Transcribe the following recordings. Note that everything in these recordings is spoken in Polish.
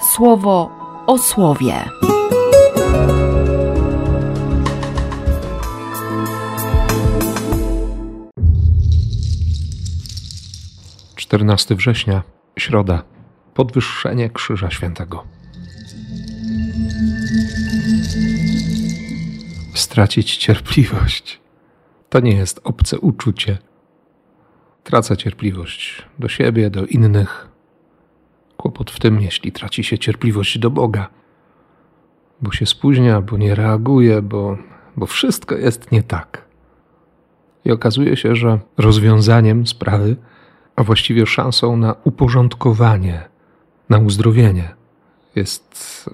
słowo o słowie. Czternasty września, środa, podwyższenie Krzyża Świętego. Stracić cierpliwość to nie jest obce uczucie. Tracę cierpliwość do siebie, do innych. Kłopot w tym, jeśli traci się cierpliwość do Boga, bo się spóźnia, bo nie reaguje, bo, bo wszystko jest nie tak. I okazuje się, że rozwiązaniem sprawy, a właściwie szansą na uporządkowanie, na uzdrowienie, jest,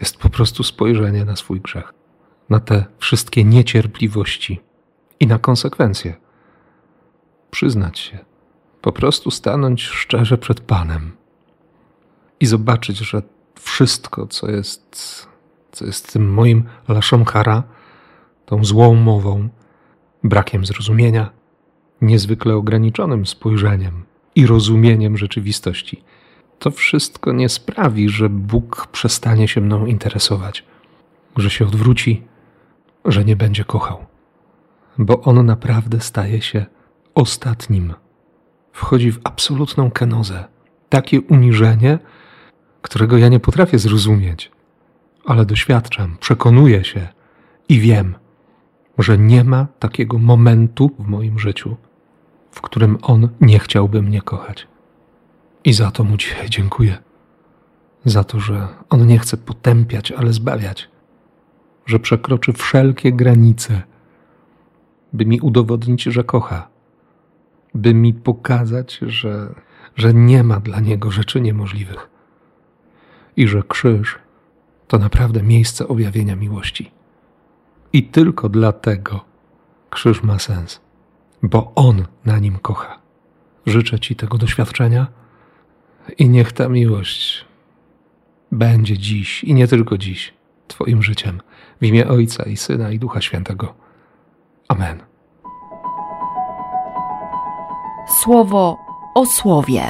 jest po prostu spojrzenie na swój grzech, na te wszystkie niecierpliwości i na konsekwencje. Przyznać się, po prostu stanąć szczerze przed Panem i zobaczyć, że wszystko, co jest, co jest tym moim laszomkara, tą złą mową, brakiem zrozumienia, niezwykle ograniczonym spojrzeniem i rozumieniem rzeczywistości, to wszystko nie sprawi, że Bóg przestanie się mną interesować, że się odwróci, że nie będzie kochał. Bo On naprawdę staje się ostatnim. Wchodzi w absolutną kenozę, takie uniżenie, którego ja nie potrafię zrozumieć, ale doświadczam, przekonuję się i wiem, że nie ma takiego momentu w moim życiu, w którym On nie chciałby mnie kochać. I za to Mu dzisiaj dziękuję. Za to, że On nie chce potępiać, ale zbawiać, że przekroczy wszelkie granice, by mi udowodnić, że kocha, by mi pokazać, że, że nie ma dla Niego rzeczy niemożliwych i że krzyż to naprawdę miejsce objawienia miłości. I tylko dlatego krzyż ma sens, bo On na nim kocha. Życzę Ci tego doświadczenia i niech ta miłość będzie dziś i nie tylko dziś Twoim życiem. W imię Ojca i Syna i Ducha Świętego. Amen. Słowo o słowie.